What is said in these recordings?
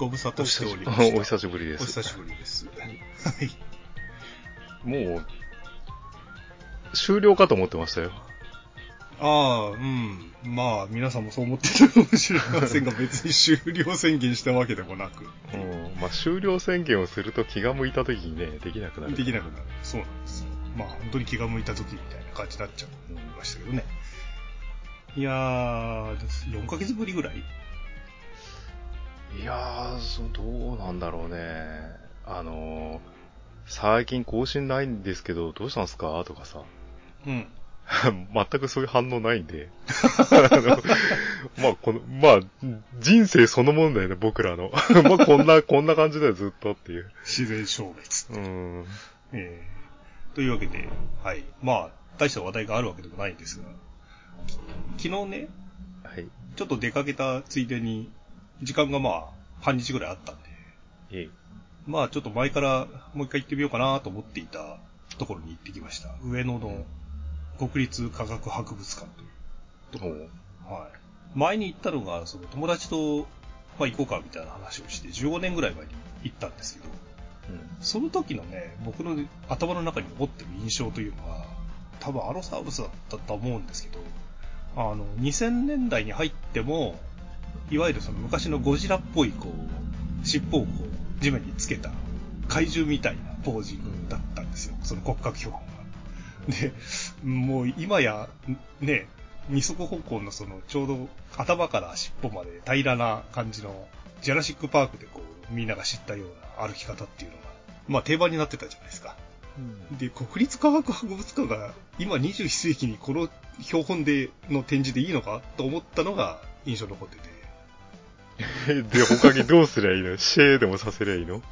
ご無沙汰しておりまおす。久しぶりです。お久しぶりです。はい。もう、終了かと思ってましたよ。ああ、うん。まあ、皆さんもそう思ってるかもしれませんが、別に終了宣言したわけでもなく、うん。まあ、終了宣言をすると気が向いた時にね、できなくなる。できなくなる。そうなんですよ。まあ、本当に気が向いた時みたいな感じになっちゃうと思いましたけどね。いやー、4ヶ月ぶりぐらいいやー、そうどうなんだろうね。あのー、最近更新ないんですけど、どうしたんすか？とかさ。うん。全くそういう反応ないんで。まあ、この、まあ、人生そのものだよね、僕らの。まあ、こんな、こんな感じだよ、ずっとっていう。自然消滅。うん。えー、というわけで、はい。まあ、大した話題があるわけでもないんですが、き昨日ね、はい。ちょっと出かけたついでに、時間がまあ、半日ぐらいあったんで、ええ。まあちょっと前からもう一回行ってみようかなと思っていたところに行ってきました。上野の国立科学博物館というところ。はい。前に行ったのが、その友達と、まあ行こうかみたいな話をして、15年ぐらい前に行ったんですけど、うん。その時のね、僕の頭の中に残ってる印象というのは、多分アロサウルスだったと思うんですけど、あの、2000年代に入っても、いわゆるその昔のゴジラっぽい、こう、尻尾をこう、地面につけた怪獣みたいなポージングだったんですよ。その骨格標本が。で、もう今や、ね、二足歩行のその、ちょうど頭から尻尾まで平らな感じの、ジェラシックパークでこう、みんなが知ったような歩き方っていうのが、まあ定番になってたじゃないですか。で、国立科学博物館が今21世紀にこの標本での展示でいいのかと思ったのが印象に残ってて。で、他にどうすりゃいいの？シェーでもさせりゃいいの？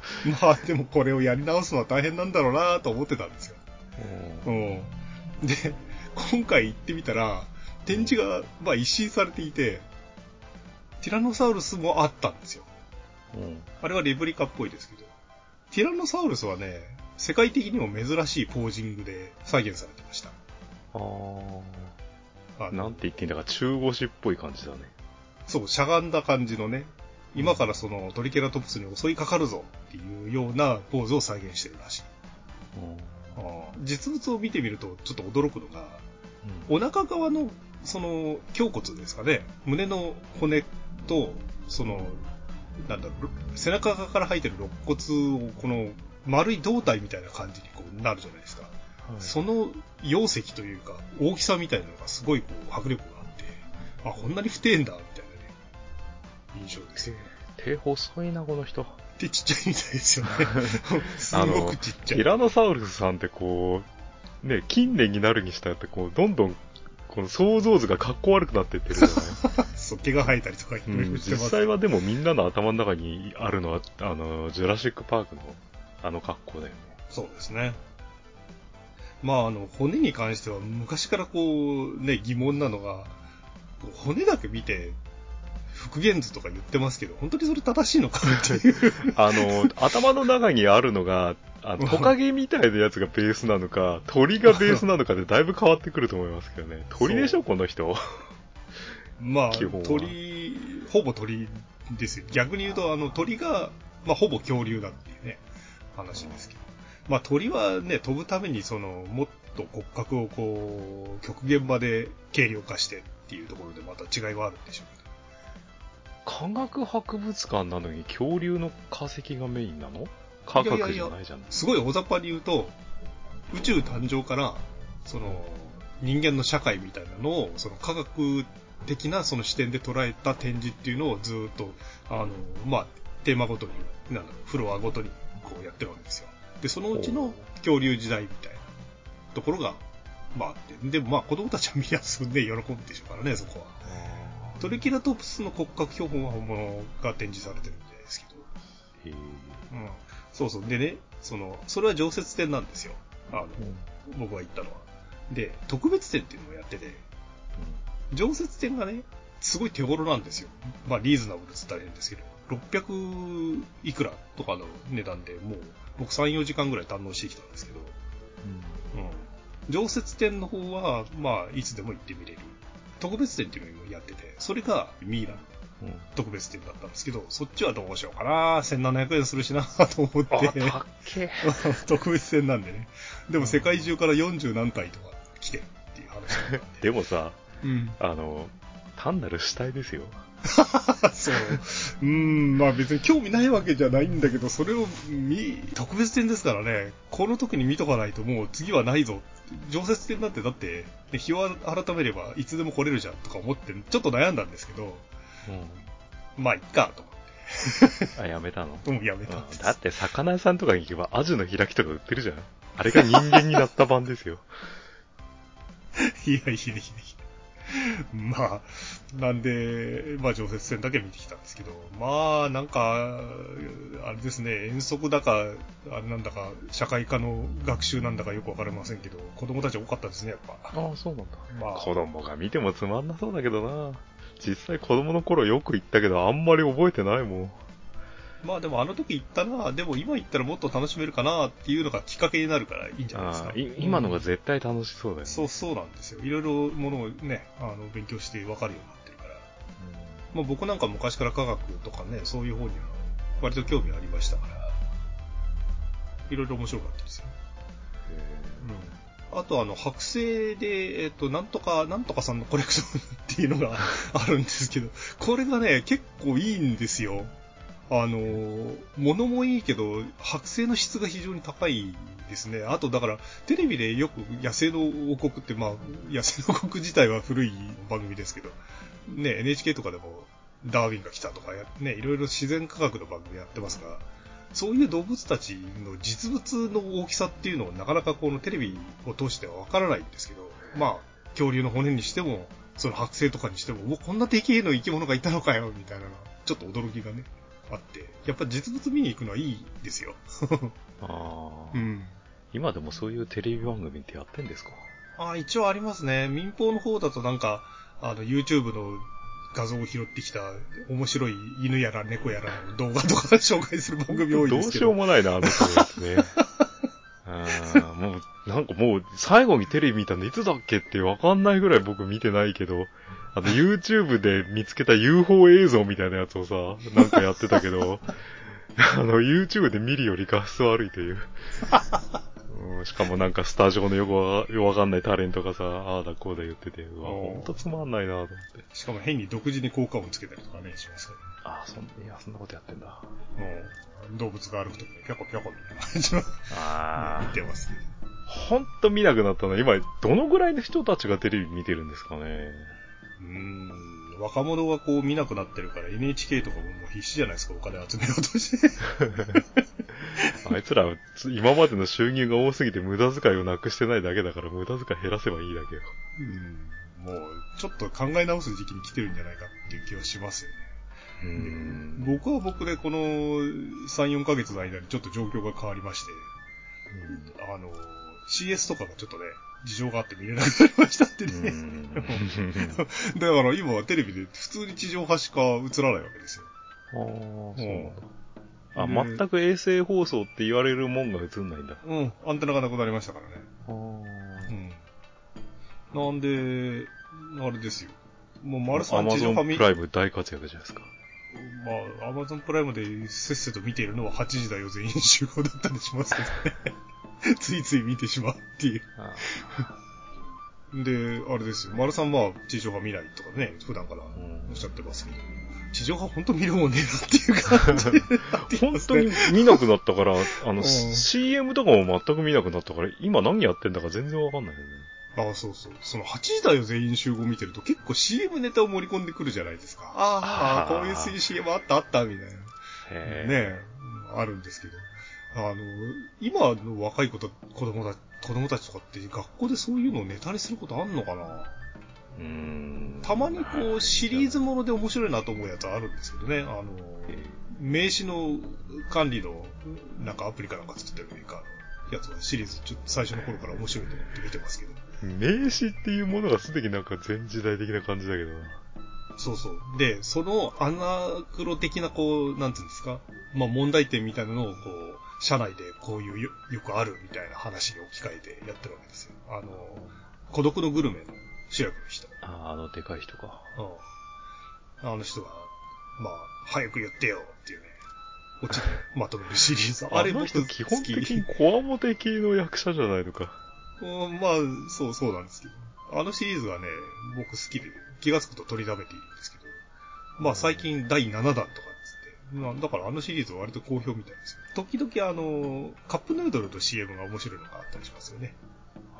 まあでもこれをやり直すのは大変なんだろうなと思ってたんですよ。ううん。で、今回行ってみたら、展示がまあ一新されていて、ティラノサウルスもあったんですよ。ん。あれはレプリカっぽいですけど。ティラノサウルスはね、世界的にも珍しいポージングで再現されてました。あああ。なんて言っていいんだか、中腰っぽい感じだね。そう、しゃがんだ感じのね、今からそのトリケラトプスに襲いかかるぞっていうようなポーズを再現してるらしい。実物を見てみるとちょっと驚くのが、お腹側のその胸骨ですかね、胸の骨と、その、なんだろう、背中側から生えてる肋骨をこの丸い胴体みたいな感じにこうなるじゃないですか。その容積というか、大きさみたいなのがすごいこう迫力があって、あ、こんなに太えんだ、みたいなね、印象ですよ。手細いな、この人。で、ちっちゃいみたいですよね。すごくちっちゃい。ティラノサウルスさんってこう、ね、近年になるにしたって、こう、どんどん、この想像図が格好悪くなっていってるじゃない そう、毛が生えたりとかいろいろして実ます。際はでもみんなの頭の中にあるのは、あの、ジュラシックパークのあの格好だよね。そうですね。まあ、あの、骨に関しては昔からこう、ね、疑問なのが、骨だけ見て、復元図とか言ってますけど、本当にそれ正しいのかっていう。あの、頭の中にあるのが、あのトカゲみたいなやつがベースなのか、鳥がベースなのかでだいぶ変わってくると思いますけどね。鳥でしょ、この人。まあ鳥、ほぼ鳥ですよ。逆に言うと、あの、鳥が、まあ、ほぼ恐竜だっていうね、話ですけど。まあ、鳥はね、飛ぶために、その、もっと骨格をこう、極限まで軽量化してっていうところでまた違いはあるんでしょう。科学博物館なのに恐竜の化石がメインなの？科学じゃないじゃん。すごい大雑把に言うと、宇宙誕生から、その、人間の社会みたいなのを、その科学的なその視点で捉えた展示っていうのをずっと、あの、まあ、テーマごとに、なんだろう、フロアごとにこうやってるわけですよ。で、そのうちの恐竜時代みたいなところが、まああって、でもまあ子供たちはみんなすんで喜ぶでしょうからね、そこは。トリケラトプスの骨格標本は本物が展示されてるんですけど、へーうん。そうそう。でね、その、それは常設展なんですよ。あの、僕が行ったのは。で、特別展っていうのをやってて、常設展がね、すごい手頃なんですよ。まあ、リーズナブルって言ったら変ですけど、600いくらとかの値段でもう、僕3、4時間ぐらい堪能してきたんですけど、うん。常設展の方は、まあ、いつでも行ってみれる。特別展っていうのをやってて、それがミイラ。特別展だったんですけど、そっちはどうしようかな。1700円するしな、と思っあ、て。たっけ 特別展なんでね。でも世界中から40何体とか来てるっていう話で。でもさ、うん。あの、単なる死体ですよ。そう。うーん、まあ別に興味ないわけじゃないんだけど、それを見、特別展ですからね、この時に見とかないともう次はないぞ。常設展なんてだって、ね、日を改めればいつでも来れるじゃんとか思って、ちょっと悩んだんですけど、うん。まあいっか、と 思あ、やめたの？うやめた。うんだって魚屋さんとかに行けばアジの開きとか売ってるじゃん。あれが人間になった版ですよ。いやいやいやいや。まあ、なんで、まあ常設展だけ見てきたんですけど、まあなんか、あれですね、遠足だか、あれなんだか、社会科の学習なんだかよくわかりませんけど、子供たち多かったですね、やっぱ。ああ、そうなんだ。まあ、子供が見てもつまんなそうだけどな。実際子供の頃よく行ったけど、あんまり覚えてないもん。まあでもあの時行ったな、でも今行ったらもっと楽しめるかなっていうのがきっかけになるからいいんじゃないですか。今のが絶対楽しそうだよね。そう、そうなんですよ。いろいろものをね、あの、勉強して分かるようになってるから。まあ僕なんか昔から科学とかね、そういう方には割と興味ありましたから、いろいろ面白かったですよ。あとあの、剥製で、えっと、なんとか、なんとかさんのコレクションっていうのがあるんですけど、これがね、結構いいんですよ。あの、物もいいけど、剥製の質が非常に高いですね。あと、だから、テレビでよく野生の王国って、まあ、野生の王国自体は古い番組ですけど、ね、NHK とかでも、ダーウィンが来たとかや、ね、いろいろ自然科学の番組やってますが、そういう動物たちの実物の大きさっていうのをなかなかこのテレビを通してはわからないんですけど、まあ、恐竜の骨にしても、その剥製とかにしても、おこんなでけえの生き物がいたのかよ、みたいなちょっと驚きがね、あって、やっぱ実物見に行くのはいいですよ。ああ、うん。今でもそういうテレビ番組ってやってんですか？あ一応ありますね。民放の方だとなんか、あの、YouTube の画像を拾ってきた面白い犬やら猫やらの動画とか紹介する番組多いどうしようですけど。もないな、あの子のやつね。ああ、もう、なんかもう、最後にテレビ見たのいつだっけってわかんないぐらい僕見てないけど、あの、YouTube で見つけた UFO 映像みたいなやつをさ、なんかやってたけど、あの、YouTube で見るより画質悪いという。うん、しかもなんかスタジオのよくわよくわかんないタレントがさ、ああだこうだ言ってて、うわ、ほんとつまんないなと思って。しかも変に独自に効果音つけたりとかね、しますかああ、そん、いや、そんなことやってんだ。らね。うん。動物が歩くときにぴょこぴょこみたいな感じのあ見てますけど。ほんと見なくなったの。今、どのぐらいの人たちがテレビ見てるんですかね。うーん。若者がこう見なくなってるから NHK とかももう必死じゃないですか、お金集めようとして。あいつら、つ今までの収入が多すぎて無駄遣いをなくしてないだけだから無駄遣い減らせばいいだけよ。うん。もう、ちょっと考え直す時期に来てるんじゃないかっていう気はしますよね。うーん。僕は僕でこの3、4ヶ月の間にちょっと状況が変わりまして、あの、CS とかがちょっとね、事情があって見れなくなりましたってうね。ん。だから今はテレビで普通に地上波しか映らないわけですよ。ああ、そうなんだ。あ、で全く衛星放送って言われるもんが映んないんだ。うん、アンテナがなくなりましたからね。あうん。なんで、あれですよ。もう丸アさんマゾン地上波見、プライム大活躍じゃないですか。まあ、アマゾンプライムでせっせと見ているのは8時だよ全員集合だったりしますけどね。ついつい見てしまうっていう。あで、あれですよ。丸さんは地上波見ないとかね、普段からんおっしゃってますけど、地上波本当見るもんねえなっていう感じでなってい本当に見なくなったから、あの、ん CM とかも全く見なくなったから、今何やってんだか全然わかんないよね。ああ、そうそう。その8時だよ全員集合見てると結構 CM ネタを盛り込んでくるじゃないですか。ああ、こういう CM あったあったみたいな。へねえ。え、あるんですけど。あの、今の若い子と子供た子供たちとかって学校でそういうのをネタにすることあんのかな？うーん。たまにこうシリーズもので面白いなと思うやつあるんですけどね。あの、名刺の管理のなんかアプリかなんか作ってるメーカーのやつはシリーズちょっと最初の頃から面白いと思って見てますけど。名刺っていうものがすでになんか全時代的な感じだけどな。そうそう。で、そのアナクロ的なこう、なんていうんですか、まあ問題点みたいなのをこう、社内でこういうよよくあるみたいな話に置き換えてやってるわけですよ。あの、孤独のグルメの主役の人。ああ、あのでかい人か。うん。あの人が、まあ、早く言ってよっていうね、落ちでまとめるシリーズ。あれも人基本的にコアモテ系の役者じゃないのか。うんまあ、そうそうなんですけど。あのシリーズがね、僕好きで、気がつくと取りだめているんですけど。まあ最近第7弾とか。まあだからあのシリーズは割と好評みたいですよ。時々あの、カップヌードルと CM が面白いのがあったりしますよね。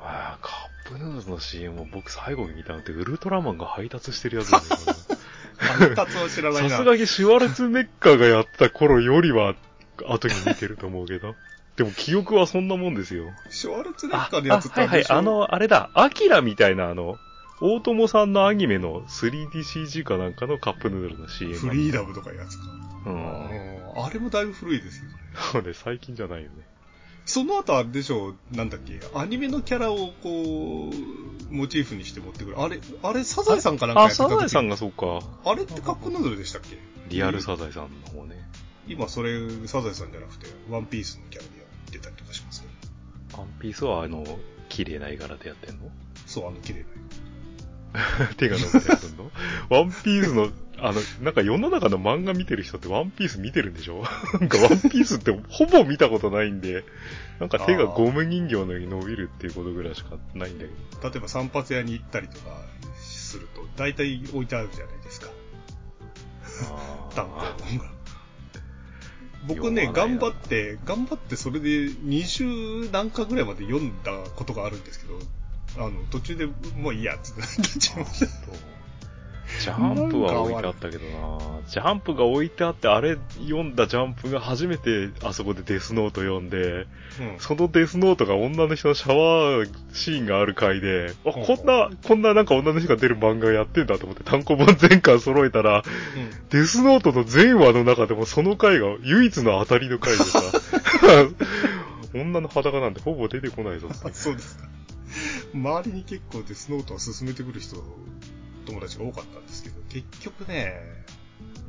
ああ、カップヌードルの CM を僕最後に見たのってウルトラマンが配達してるやつですよね。配達は知らないな。さすがにシュワルツェネッカーがやった頃よりは後に見てると思うけど。でも記憶はそんなもんですよ。シュワルツェネッカーのやつってあはいはい、あの、あれだ、アキラみたいなあの、大友さんのアニメの 3DCG かなんかのカップヌードルの CM。フリーダムとかいうやつか。うん。あれもだいぶ古いですよね。そうね、最近じゃないよね。その後あれでしょう、なんだっけ、アニメのキャラをこう、モチーフにして持ってくる。あれ、あれ、サザエさんかなんかやあ、ってた時サザエさんがそうか。あれってカップヌードルでしたっけ？リアルサザエさんの方ね。今それ、サザエさんじゃなくて、ワンピースのキャラでやってたりとかしますね。ワンピースはあの、綺麗な絵柄でやってんの？そう、あの綺麗な。手が伸びたりすんの？ワンピースの、あの、なんか世の中の漫画見てる人ってワンピース見てるんでしょ？なんかワンピースってほぼ見たことないんで、なんか手がゴム人形のように伸びるっていうことぐらいしかないんだけど。例えば散髪屋に行ったりとかすると、大体置いてあるじゃないですか。単行本が。僕ね、頑張って、頑張ってそれで20何巻ぐらいまで読んだことがあるんですけど、あの、途中でもういいや、つってなっちゃいました。ジャンプは置いてあったけどなジャンプが置いてあって、あれ読んだジャンプが初めてあそこでデスノート読んで、うん。そのデスノートが女の人のシャワーシーンがある回で、あ、うんこんな、こんななんか女の人が出る漫画やってんだと思って単行本全巻揃えたら、デスノートの全話の中でもその回が唯一の当たりの回でさ、女の裸なんてほぼ出てこないぞってあそうですか。周りに結構デスノートを進めてくる人、友達が多かったんですけど、結局ね、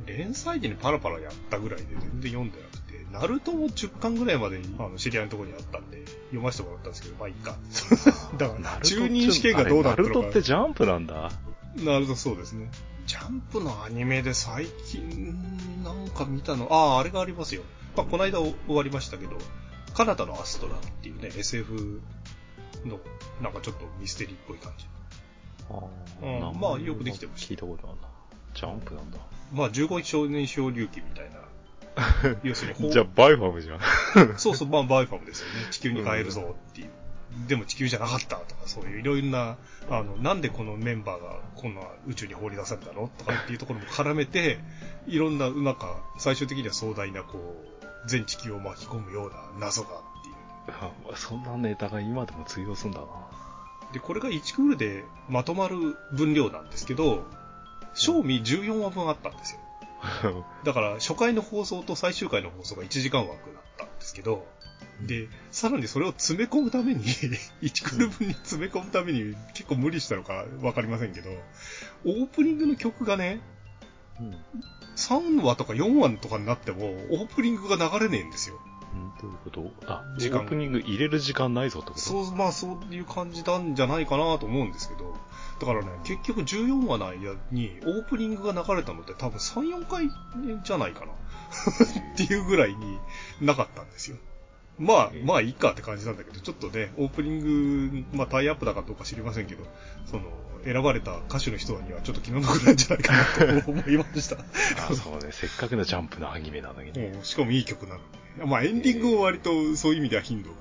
連載時にパラパラやったぐらいで全然読んでなくて、ナルトも10巻ぐらいまであの知り合いのところにあったんで、読ませてもらったんですけど、まあいいか。だから、中任試験がどうなったのか。ナルトってジャンプなんだ。なるほど、そうですね。ジャンプのアニメで最近、なんか見たの、ああ、あれがありますよ。まあ、この間終わりましたけど、彼方のアストラっていうね、SF の、なんかちょっとミステリーっぽい感じ。うんまあよくできてました聞いたことあるな。ジャンプなんだ。まあ、15少年漂流記みたいな。要するにじゃあ、バイファムじゃん。そうそう、まあ、バイファムですよね。地球に帰るぞっていう。でも地球じゃなかったとか、そういういろいろな、あの、なんでこのメンバーがこんな宇宙に放り出されたのとかっていうところも絡めて、いろんな、なんか、最終的には壮大な、こう、全地球を巻き込むような謎がそんなネタが今でも通用すんだな。で、これが1クールでまとまる分量なんですけど、賞味14話分あったんですよ。だから、初回の放送と最終回の放送が1時間枠だったんですけど、で、さらにそれを詰め込むために、1クール分に詰め込むために結構無理したのかわかりませんけど、オープニングの曲がね、うん。3話とか4話とかになっても、オープニングが流れねえんですよ。どういうこと？あ、時間。オープニング入れる時間ないぞってこと？そう、まあそういう感じなんじゃないかなと思うんですけど、だからね、結局14話の間にオープニングが流れたのって多分3、4回じゃないかな。っていうぐらいになかったんですよ。まあ、まあいいかって感じなんだけど、ちょっとね、オープニング、まあタイアップだかどうか知りませんけど、その、選ばれた歌手の人にはちょっと気の毒なんじゃないかなと 思いました。あ、そうね。せっかくのジャンプのアニメなのにね。うんしかもいい曲なので。まあエンディングも割とそういう意味では頻度が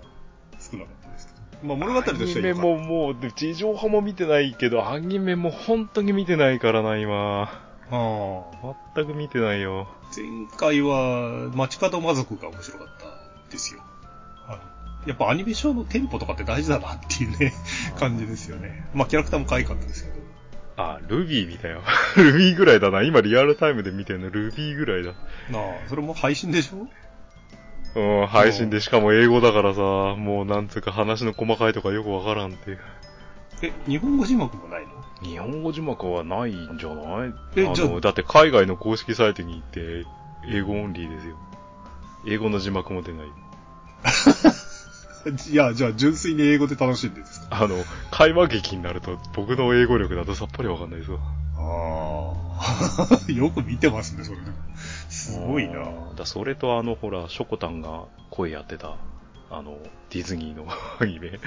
少なかったですけど。まあ物語としてはアニメももう、で地上波も見てないけど、アニメも本当に見てないからな、今。ああ。全く見てないよ。前回は、街角魔族が面白かったですよ。やっぱアニメーションのテンポとかって大事だなっていうね、感じですよね。まあキャラクターも可愛かったですけど。あ、ルビー見たよ。ルビーぐらいだな。今リアルタイムで見てるのルビーぐらいだ。なあ、それも配信でしょ？うん、配信でしかも英語だからさ、もうなんつうか話の細かいとかよくわからんっていう。え、日本語字幕もないの？日本語字幕はないんじゃない？あえじゃあの、だって海外の公式サイトに行って、英語オンリーですよ。英語の字幕も出ない。いや、じゃあ純粋に英語で楽しんでですか？あの、会話劇になると僕の英語力だとさっぱりわかんないですわ。あああ。よく見てますね、それ。すごいな。だそれとあの、ほら、ショコタンが声やってた、あの、ディズニーの アニメ。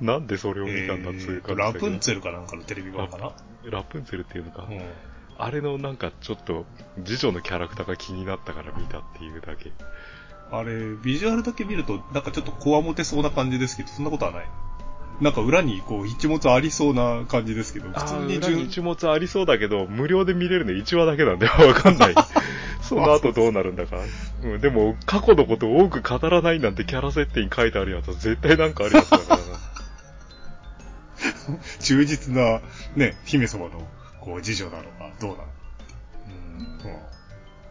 なんでそれを見たんだっつうか、えーラプンツェルかなんかのテレビ版かな？ラプンツェルっていうのか。うん。あれのなんかちょっと、次女のキャラクターが気になったから見たっていうだけ。あれ、ビジュアルだけ見ると、なんかちょっとこわもてそうな感じですけど、そんなことはない。なんか裏にこう、一物ありそうな感じですけど、普通に裏純に一物ありそうだけど、無料で見れるの1話だけなんでわかんない。その後どうなるんだか。うん、でも、過去のことを多く語らないなんてキャラ設定に書いてあるやつは絶対なんかあるやつだからな。忠実な、ね、姫様の、こう、次女なのか、どうなのか、うんうん、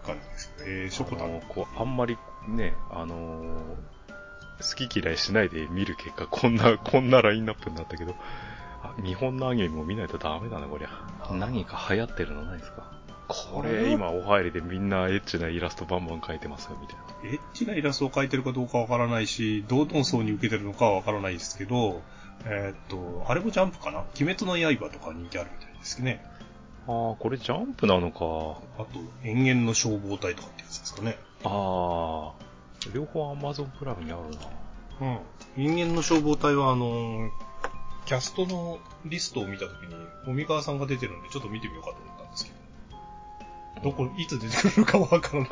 感じですけど、えー、ショコタンあんまりね、あのー好き嫌いしないで見る結果、こんな、こんなラインナップになったけど、あ日本のアニメも見ないとダメだな、こりゃ。何か流行ってるのないですか？これ、今、お入りでみんなエッチなイラストバンバン描いてますよ、みたいな。エッチなイラストを描いてるかどうかわからないし、堂々層に受けてるのかはわからないですけど、えーっと、あれもジャンプかな？鬼滅の刃とか人気あるみたいですね。あー、これジャンプなのか。あと、延々の消防隊とかってやつですかね。あー、両方アマゾンプライムにあるな。うん。人間の消防隊は、あのーキャストのリストを見たときに、尾川さんが出てるんで、ちょっと見てみようかと思ったんですけど、どこ、いつ出てくるかわからない。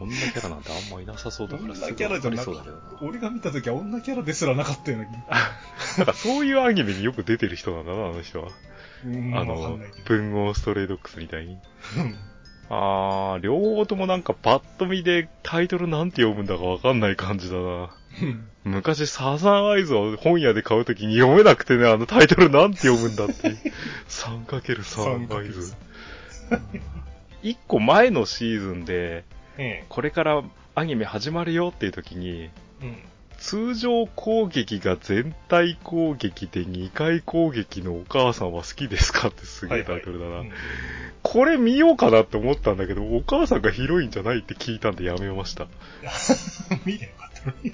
女キャラなんてあんまいなさそうだから女キャラじゃなくそうだけどな。俺が見たときは女キャラですらなかったような気 なんかそういうアニメによく出てる人なんだな、あの人は。うんあの。文豪ストレイドックスみたいに。うんあー、両方ともなんかパッと見でタイトルなんて読むんだかわかんない感じだな。うん昔サザンアイズを本屋で買うときに読めなくてね、あのタイトルなんて読むんだって。3×3 アイズ。一個前のシーズンで、えこれからアニメ始まるよっていう時に、え。うん。通常攻撃が全体攻撃で2回攻撃のお母さんは好きですかってすげえタイトルだな。うんこれ見ようかなって思ったんだけど、お母さんがヒロインじゃないって聞いたんでやめました。見ればよかったのに。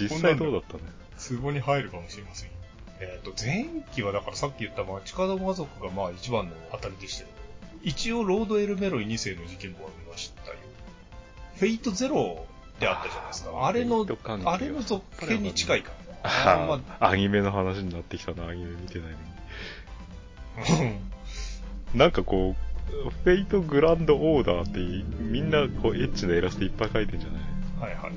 実際どうだったのツボに入るかもしれませんよ。えっ、と、前期はだからさっき言った街角魔族がまあ一番の当たりでしたよ。一応、ロードエルメロイ2世の事件簿は見ましたよ。フェイトゼロってあったじゃないですか。あれのあれの続編に近いかあな。まあ、アニメの話になってきたな、アニメ見てないのに。なんかこう、フェイトグランドオーダーってみんなこうエッチなイラストいっぱい描いてんじゃない？はいはい。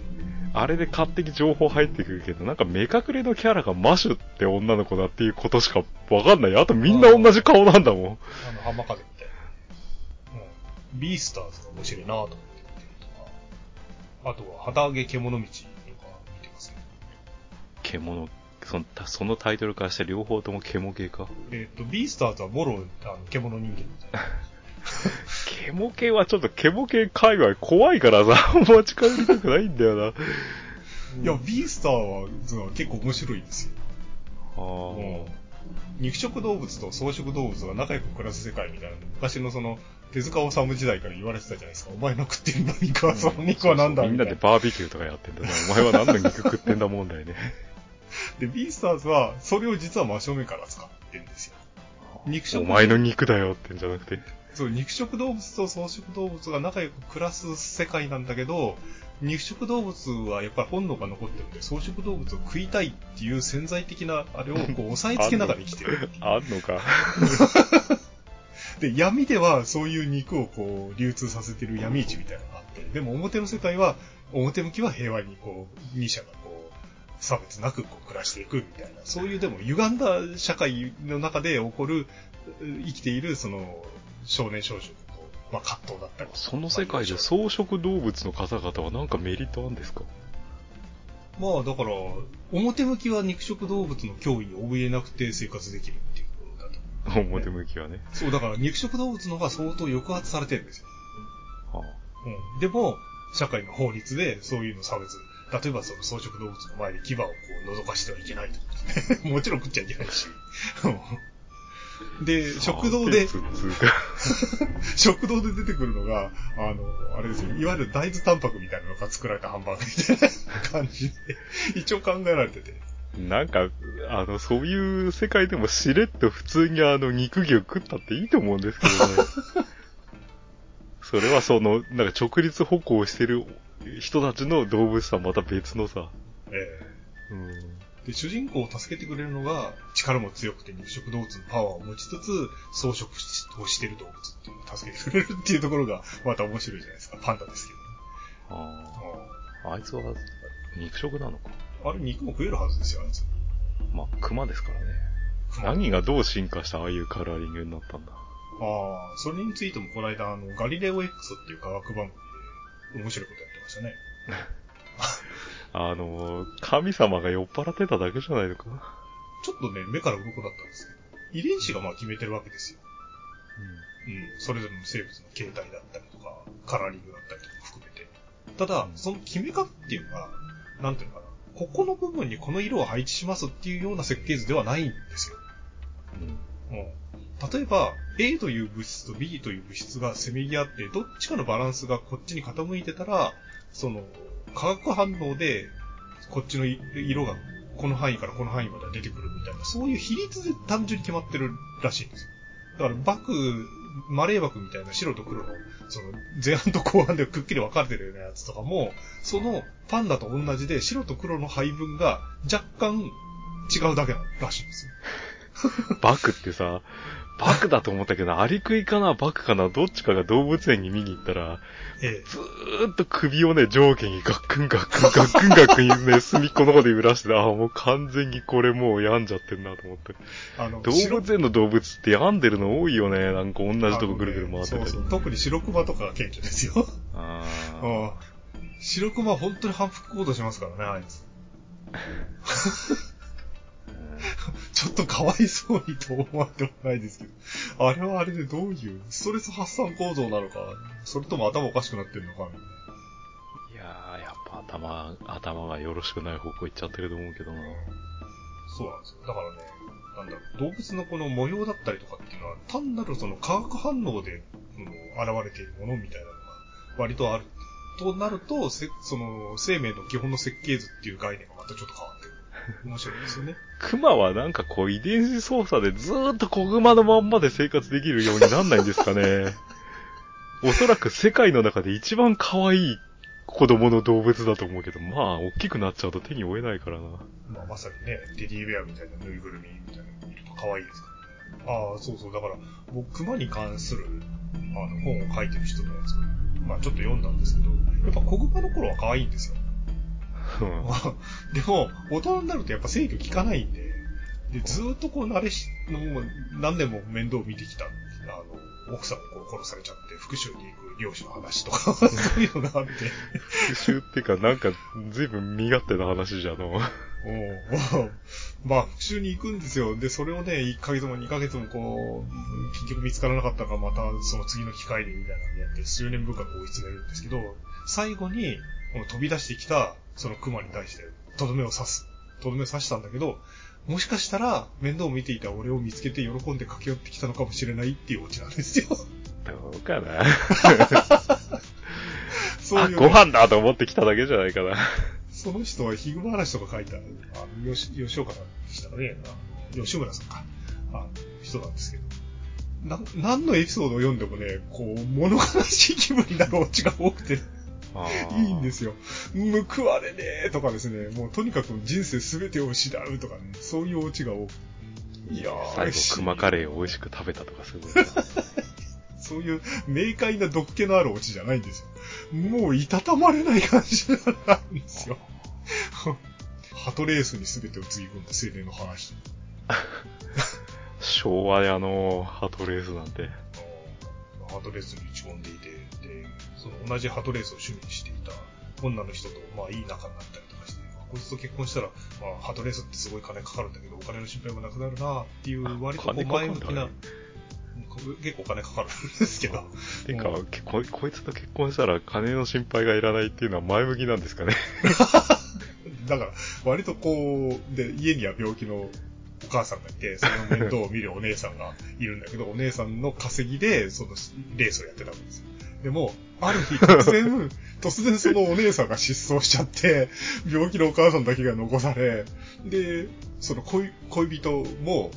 あれで勝手に情報入ってくるけど、なんか目隠れのキャラがマシュって女の子だっていうことしかわかんない。あとみんな同じ顔なんだもん。あの、浜風みたいな。うん。ビースターズが面白いなと思って。あとは、旗揚げ獣道とか見てます？ね。獣、そのそのタイトルからして両方とも獣系か？えっ、と、ビースターズはボロ、あの、獣人間みたいな。獣系はちょっと獣系界隈怖いからさ、あんま近寄りたくないんだよな。いや、ビースターは結構面白いですよ。あうん肉食動物と草食動物が仲良く暮らす世界みたいなの昔のその手塚治虫時代から言われてたじゃないですか。お前の食ってるの肉はその肉は何だそうみんなでバーベキューとかやってんだね。お前は何の肉食ってんだ問題ね。で、ビースターズはそれを実は真正面から使ってるんですよ。肉食お前の肉だよってんじゃなくて。そう、肉食動物と草食動物が仲良く暮らす世界なんだけど、肉食動物はやっぱり本能が残ってるんで、草食動物を食いたいっていう潜在的なあれをこう押さえつけながら生きてる。あんのか。で、闇ではそういう肉をこう流通させてる闇市みたいなのがあって、でも表の世界は、表向きは平和にこう、二者がこう、差別なくこう暮らしていくみたいな、そういうでも歪んだ社会の中で起こる、生きているその少年少女まあ、葛藤だったり。その世界で草食動物の方々はなんかメリットあるんですか？まあだから、表向きは肉食動物の脅威に怯えなくて生活できるっ。表向きはね。そう、だから肉食動物の方が相当抑圧されてるんですよ。はうん。でも、社会の法律でそういうの差別。例えばその草食動物の前で牙をこう覗かしてはいけないとか、もちろん食っちゃいけないし。で、あ食堂で、食堂で出てくるのが、あの、あれですよ、いわゆる大豆タンパクみたいなのが作られたハンバーグみたいな感じで、一応考えられてて。なんか、あの、そういう世界でもしれっと普通にあの、肉牛食ったっていいと思うんですけどね。それはその、なんか直立歩行してる人たちの動物とはまた別のさ。えうん。えで、主人公を助けてくれるのが、力も強くて肉食動物のパワーを持ちつつ、草食をしてる動物っていうのを助けてくれるっていうところが、また面白いじゃないですか。パンダですけあどね。あ。あいつは肉食なのか。あれ肉も食えるはずですよ、あいつ。まあ、熊ですからね。熊何がどう進化したああいうカラーリングになったんだ。ああ、それについてもこの間、あの、ガリレオ X っていう科学番組で面白いことやってましたね。あの、神様が酔っ払ってただけじゃないのか。ちょっとね、目から鱗だったんですけど、遺伝子がまあ決めてるわけですよ。うん。それぞれの生物の形態だったりとか、カラーリングだったりとか含めて。ただ、その決め方っていうのが、なんていうのかな、ここの部分にこの色を配置しますっていうような設計図ではないんですよ。うん。うん例えば、A という物質と B という物質がせめぎ合って、どっちかのバランスがこっちに傾いてたら、その、化学反応で、こっちの色がこの範囲からこの範囲まで出てくるみたいな、そういう比率で単純に決まってるらしいんですよ。だから、バク、マレー枠みたいな白と黒の、その、前半と後半でくっきり分かれてるようなやつとかも、そのパンダと同じで白と黒の配分が若干違うだけらしいんですよ。バクってさ、バクだと思ったけど、アリクイかな、バクかな、どっちかが動物園に見に行ったら、ええ。ずーっと首をね、上下にガックンガックンガックンガックンね、隅っこの方で揺らしてて、ああ、もう完全にこれもう病んじゃってんなと思って。あの、動物園の動物って病んでるの多いよね。なんか同じとこぐるぐる回ってたり。そうそう。特に白熊とかが顕著ですよ。あうん白熊は本当に反復行動しますからね、あいつ。ちょっとかわいそうにと思われてもないですけど。あれはあれでどういうストレス発散構造なのか、それとも頭おかしくなってるのか、みたいな。いやー、やっぱ頭、頭がよろしくない方向行っちゃってると思うけどな。そうなんですよ。だからね、なんだろう、動物のこの模様だったりとかっていうのは、単なるその化学反応で、うん現れているものみたいなのが割とある。となると、せその生命の基本の設計図っていう概念がまたちょっと変わってくる。面白いですよね。クマはなんかこう遺伝子操作でずーっと子熊のまんまで生活できるようになんないんですかね。おそらく世界の中で一番可愛い子供の動物だと思うけど、まあ、大きくなっちゃうと手に負えないからな。まあ、まさにね、テディベアみたいなぬいぐるみみたいなの見ると可愛いですからね。ああ、そうそう。だから、僕、熊に関する、あの、本を書いてる人のやつを、まあ、ちょっと読んだんですけど、やっぱ小熊の頃は可愛いんですよ。うん。でも、大人になるとやっぱ制御効かないんで、で、ずーっとこう慣れし、もう何年も面倒を見てきた、あの、奥さんをこう殺されちゃって復讐に行く漁師の話とか、そういうのがあって、復讐っていうか、なんか、ずいぶん身勝手な話じゃの。おうまあ、復讐に行くんですよ。で、それをね、1ヶ月も2ヶ月もこう、結局見つからなかったから、またその次の機会でみたいなのやって、数年深く追い詰めるんですけど、最後に、この飛び出してきた、その熊に対して、とどめを刺す。とどめを刺したんだけど、もしかしたら、面倒を見ていた俺を見つけて喜んで駆け寄ってきたのかもしれないっていうオチなんですよ。どうかな。あ、そういう、ご飯だと思ってきただけじゃないかな。その人はヒグマ話とか書いた、あの、吉、吉岡さんでしたかね。吉村さんか。あの、人なんですけど。な、何のエピソードを読んでもね、こう、物悲しい気分になるオチが多くて、いいんですよ。報われねえとかですね、もうとにかく人生すべてを失うとかね、そういうオチが多くて。いやー、最後、熊カレーを美味しく食べたとかそうい そういう明快な毒気のあるオチじゃないんですよ。もういたたまれない感じなんですよ。ハトレースに全てをつぎ込んだ青年の話。昭和やの、ハトレースなんて。ハトレースに打ち込んでいて、で、その同じハトレースを趣味にしていた女の人と、まあいい仲になったりとかして、まあこいつと結婚したら、まあハトレースってすごい金かかるんだけど、お金の心配もなくなるなっていう割と前向きな、結構お金かかるんですけど、てかうん、けここいつと結婚したら金の心配がいらないっていうのは前向きなんですかね？だから、割とこう、で、家には病気のお母さんがいて、その面倒を見るお姉さんがいるんだけど、お姉さんの稼ぎで、その、レースをやってたわけですよ。でも、ある日突然、突然そのお姉さんが失踪しちゃって、病気のお母さんだけが残され、で、その恋恋人も、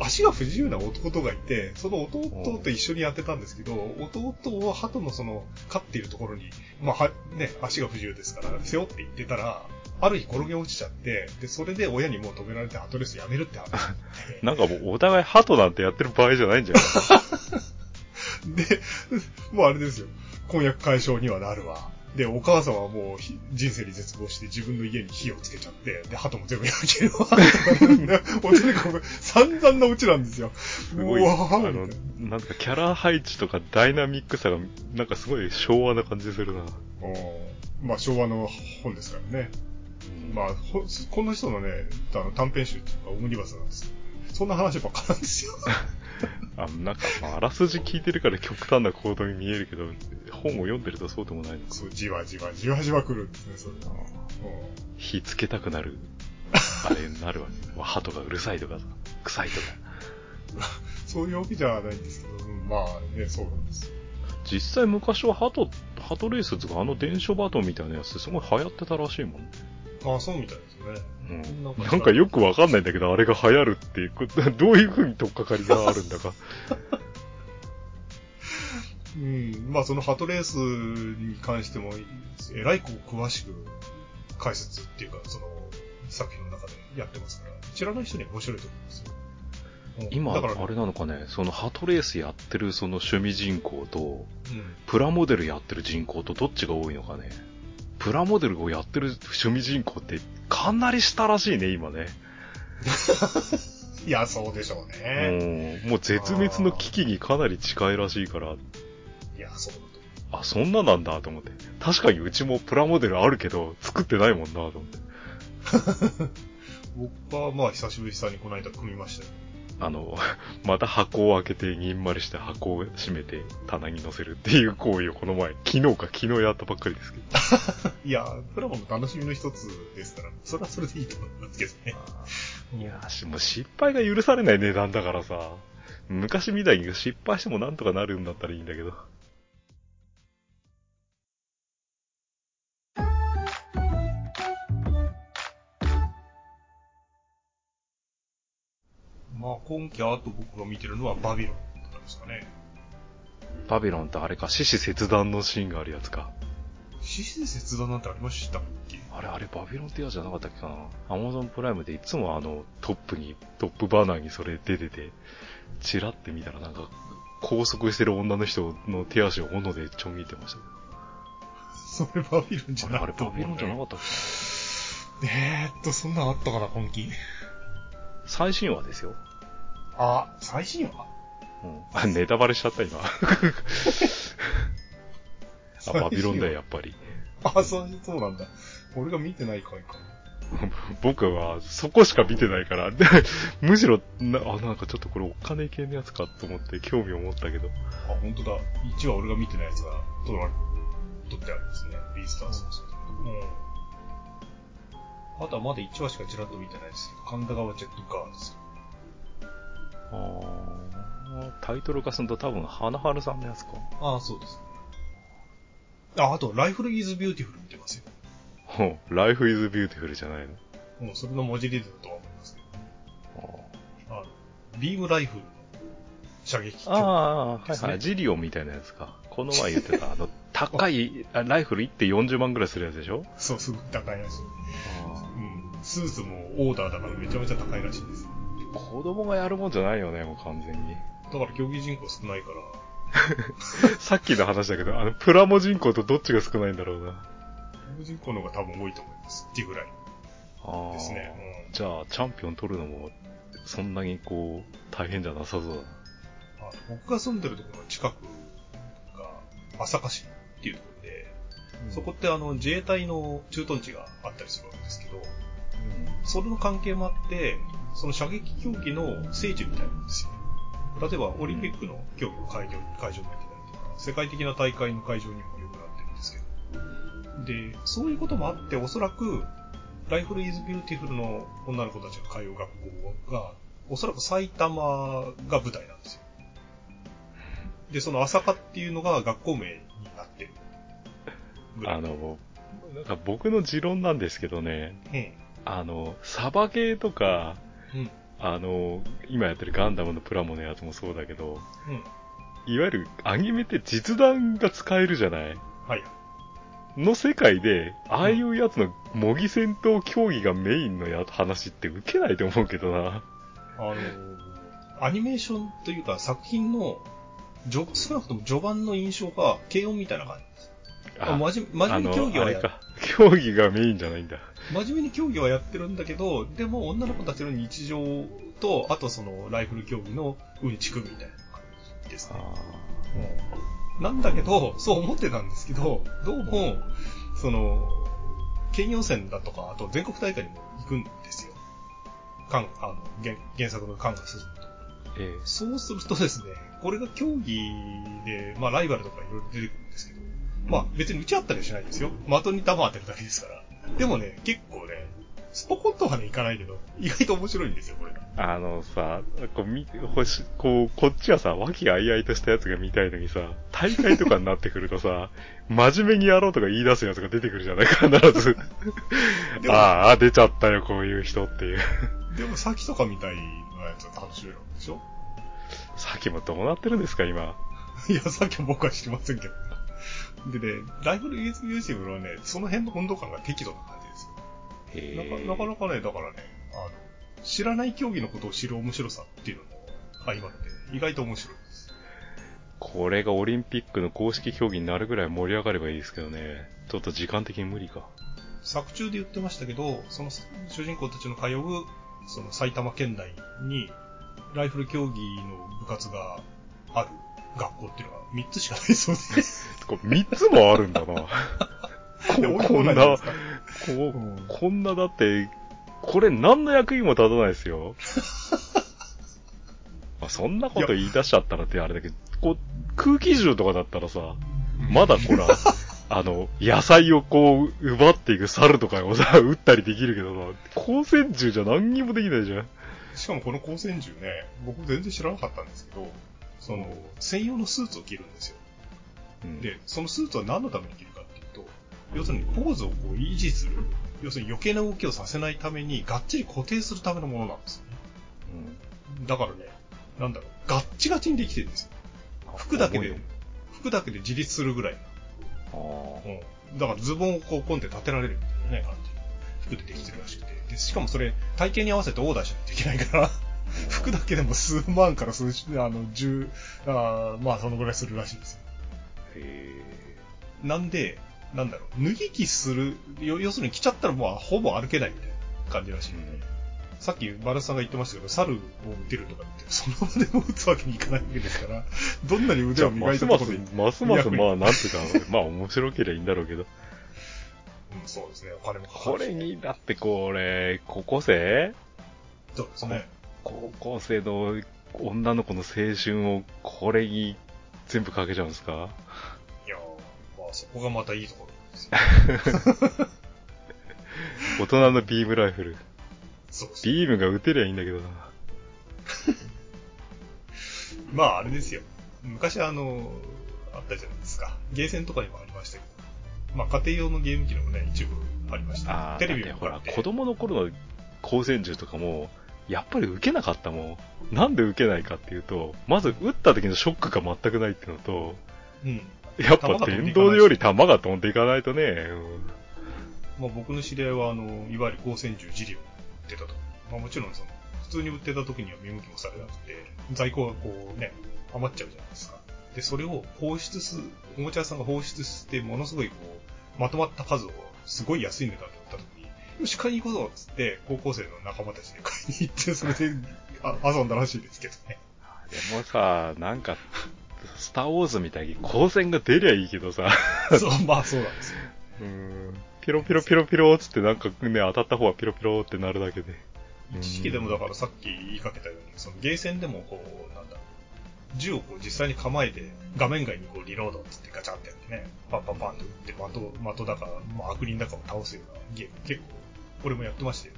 足が不自由な弟がいて、その弟と一緒にやってたんですけど、弟を鳩のその、飼っているところに、まあ、は、ね、足が不自由ですから、背負って行ってたら、ある日転げ落ちちゃって、で、それで親にもう止められて、鳩レースやめるって話。なんかもうお互い鳩なんてやってる場合じゃないんじゃない で、もうあれですよ。婚約解消にはなるわ。で、お母さんはもうひ人生に絶望して自分の家に火をつけちゃって、で、鳩も全部焼けるわ。もうとにかく散々なオチなんですよ。すごい、あーのな、なんかキャラ配置とかダイナミックさが、なんかすごい昭和な感じするな。うんまあ昭和の本ですからね。まあ、ほこの人のね、あの短編集っていうかオムニバスなんですけど、そんな話ばっかなんですよ。あの、なんか、まあ、あらすじ聞いてるから極端な行動に見えるけど、本を読んでるとそうでもないのか。そう、じわじわ、じわじわ来るんですね、それが。うん火つけたくなる、あれになるわけ。まあ、鳩がうるさいとかさ、臭いとか。そういうわけじゃないんですけど、うんまあね、そうなんですよ。実際昔は鳩、鳩レースとかあの電書バトンみたいなやつすごい流行ってたらしいもんね。ああ、そうみたいですね。うん。なんかよくわかんないんだけど、あれが流行るっていう どういう風に取っかかりがあるんだか。うん、まあそのハトレースに関しても、えらいこう詳しく解説っていうか、その作品の中でやってますから、知らない人には面白いと思いますよ。うん今、だから、あれなのかね、その鳩レースやってるその趣味人口と、うん、プラモデルやってる人口とどっちが多いのかね。プラモデルをやってる趣味人口ってかなりしたらしいね、今ね。いや、そうでしょうね。うん。もう絶滅の危機にかなり近いらしいから、いや、そうだと思あ、そんななんだと思って。確かにうちもプラモデルあるけど、作ってないもんなと思って。う。僕はまあ久しぶりにこの間組みましたよ。あの、また箱を開けて、にんまりして箱を閉めて棚に乗せるっていう行為をこの前、昨日か昨日やったばっかりですけど。いや、プラモの楽しみの一つですから、それはそれでいいと思いますけどね。いやーし、もう失敗が許されない値段だからさ、昔みたいに失敗してもなんとかなるんだったらいいんだけど。まあ今期あと僕が見てるのはバビロンなんですかね。バビロンってあれか、獅子切断のシーンがあるやつか。獅子で切断なんてありましたっけ？あれあれバビロンってやつじゃなかったっけかなアマゾンプライムでいつもあのトップに、トップバナーにそれ出てて、チラって見たらなんか、拘束してる女の人の手足を斧でちょん切ってましたけ それバビロンじゃど。あれあれないと思うバビロンじゃなかっったっけ？た。えーっと、そんなんあったかな、今期。最新話ですよ。あ、最新話？うん。あ、ネタバレしちゃった今。あ、バビロンだよ、やっぱり。あ、そう、そうなんだ。俺が見てない回か。僕はそこしか見てないから、でむしろな、あ、なんかちょっとこれお金系のやつかと思って興味を持ったけど。あ、本当だ。1話俺が見てないやつが、取られ、取ってあるんですね。ビースターズの。うん。あとはまだ1話しかちらっと見てないですけど、神田川ジェットガールズ。タイトルからすると多分、花春さんのやつか。ああ、そうですね。あ、あと、ライフルイズビューティフル見てますよ。ほう、ライフイズビューティフルじゃないの？もうそれの文字列だとは思いますけど。ああの、ビームライフルの射撃ああ、はいはい。ジリオンみたいなやつか。この前言ってた、あの、高いあライフル1.40万ぐらいするやつでしょ？そう、すごく高いらしい。うん。スーツもオーダーだからめちゃめちゃ高いらしいです。子供がやるもんじゃないよね、もう完全に。だから競技人口少ないから、さっきの話だけど、あの、プラモ人口とどっちが少ないんだろうな。競技人口の方が多分多いと思います。っていうぐらいああ。ですね。うんじゃあ、チャンピオン取るのも、そんなにこう、大変じゃなさそうだな。あ僕が住んでるところの近くが、朝霞市っていうところで、そこってあの、自衛隊の駐屯地があったりするわけですけど、それの関係もあって、その射撃競技の聖地みたいなんですよ。例えば、オリンピックの競技の会場会場になってたりとか、世界的な大会の会場にもよくなってるんですけど。で、そういうこともあって、おそらく、ライフルイズビューティフルの女の子たちが通う学校が、おそらく埼玉が舞台なんですよ。で、その朝霞っていうのが学校名になってる。あの、なんか僕の持論なんですけどね、うん。あの、サバゲーとか、うん。あの、今やってるガンダムのプラモのやつもそうだけど、うん。いわゆるアニメって実弾が使えるじゃない？はい。の世界で、ああいうやつの模擬戦闘競技がメインのや話って受けないと思うけどな。あの、アニメーションというか作品の、序少なくとも序盤の印象が軽音みたいな感じ。あ真面真面目に競技はやか。競技がメインじゃないんだ。真面目に競技はやってるんだけど、でも女の子たちの日常と、あとそのライフル競技のうんちくみたいな感じですね。うんなんだけど、そう思ってたんですけど、どうも、その、県予選だとか、あと全国大会にも行くんですよ。かんあの原原作の感が進むと。ええそうするとですね、これが競技で、まあライバルとかいろいろ出てくるんですけど、まあ別に打ち合ったりはしないですよ。的に弾当てるだけですから。でもね、結構ね、スポコンとはね、いかないけど、意外と面白いんですよ、これが。あのさ、こう、み、ほし、こう、こっちはさ、和気あいあいとしたやつが見たいのにさ、大会とかになってくるとさ、真面目にやろうとか言い出すやつが出てくるじゃない？必ず。ああ、出ちゃったよ、こういう人っていう。でも、さっきとかみたいなやつは楽しめるわけでしょ？さっきもどうなってるんですか、今。いや、さっきは僕は知りませんけど。でね、ライフル YouTube のね、その辺の温度感が適度な感じですよ。なかなかね、だからね、あの、知らない競技のことを知る面白さっていうのも相まって、意外と面白いです。これがオリンピックの公式競技になるぐらい盛り上がればいいですけどね。ちょっと時間的に無理か。作中で言ってましたけど、その主人公たちの通う、その埼玉県内に、ライフル競技の部活がある学校っていうのが3つしかないそうです。これ3つもあるんだな。ここんな、こうんこんなだって、これ何の役にも立たないですよ。まあ、そんなこと言い出しちゃったらってあれだけど、こう、空気銃とかだったらさ、まだほら、あの、野菜をこう、奪っていく猿とかをさ、撃ったりできるけどさ、光線銃じゃ何にもできないじゃん。しかもこの光線銃ね、僕全然知らなかったんですけど、その、専用のスーツを着るんですよ。うんで、そのスーツは何のために着るかっていうと、要するにポーズをこう維持する、要するに余計な動きをさせないために、がっちり固定するためのものなんですよね。だからね、なんだろう、ガッチガチにできてるんですよ。服だけで服だけで自立するぐらい。うん。だからズボンをこうポンって立てられるみたいなね、感じ。服でできてるらしくて。で、しかもそれ、体型に合わせてオーダーしないといけないから、服だけでも数万から数十、あの、十、あーまあそのぐらいするらしいです。よ。へなんで、なんだろう、脱ぎ着する、要要するに着ちゃったらもうほぼ歩けないみたいな感じらしい。ん。で、さっきバルさんが言ってましたけど、猿を撃てるとかって、その場でも撃つわけにいかないわけですから、どんなにじ腕を磨いたところで、、ますます、役にまあ、なんていうか、まあ、面白ければいいんだろうけど。うん、そうですね、お金もかかこるしれに、だってこれ、高校生？そうですね。高校生の女の子の青春をこれに全部かけちゃうんですか？いやーまあそこがまたいいところですよ。大人のビームライフル。そうですビームが撃てりゃいいんだけどな。まああれですよ。昔あの、あったじゃないですか。ゲーセンとかにもありましたけど、まあ家庭用のゲーム機のもね、一部ありました。テレビだってほら、子供の頃の光線銃とかも、やっぱり受けなかったもん。なんで受けないかっていうと、まず撃った時のショックが全くないっていうのと、うん。やっぱ電動より弾が飛んでいかないとね、うんまあ僕の知り合いは、あの、いわゆる光線銃ジリを売ってたと。まあもちろんその、普通に売ってた時には見向きもされなくて、在庫がこうね、余っちゃうじゃないですか。で、それを放出す、おもちゃ屋さんが放出して、ものすごいこう、まとまった数を、すごい安い値段でよし、買いに行こうぞっつって、高校生の仲間たちで買いに行って、それであ遊んだらしいですけどね。でもさ、なんか、スターウォーズみたいに光線が出りゃいいけどさ、そう、まあそうなんですよ。うんピロピロピロピロっつってなんかね、当たった方はピロピロってなるだけで。一時期でもだからさっき言いかけたように、そのゲーセンでもこう、なんだ、銃をこう実際に構えて、画面外にこうリロードっつってガチャってやってね、パンパンパンと撃って、的、的だか、まあ悪人だかを倒すようなゲーム、結構、俺もやってましたよ。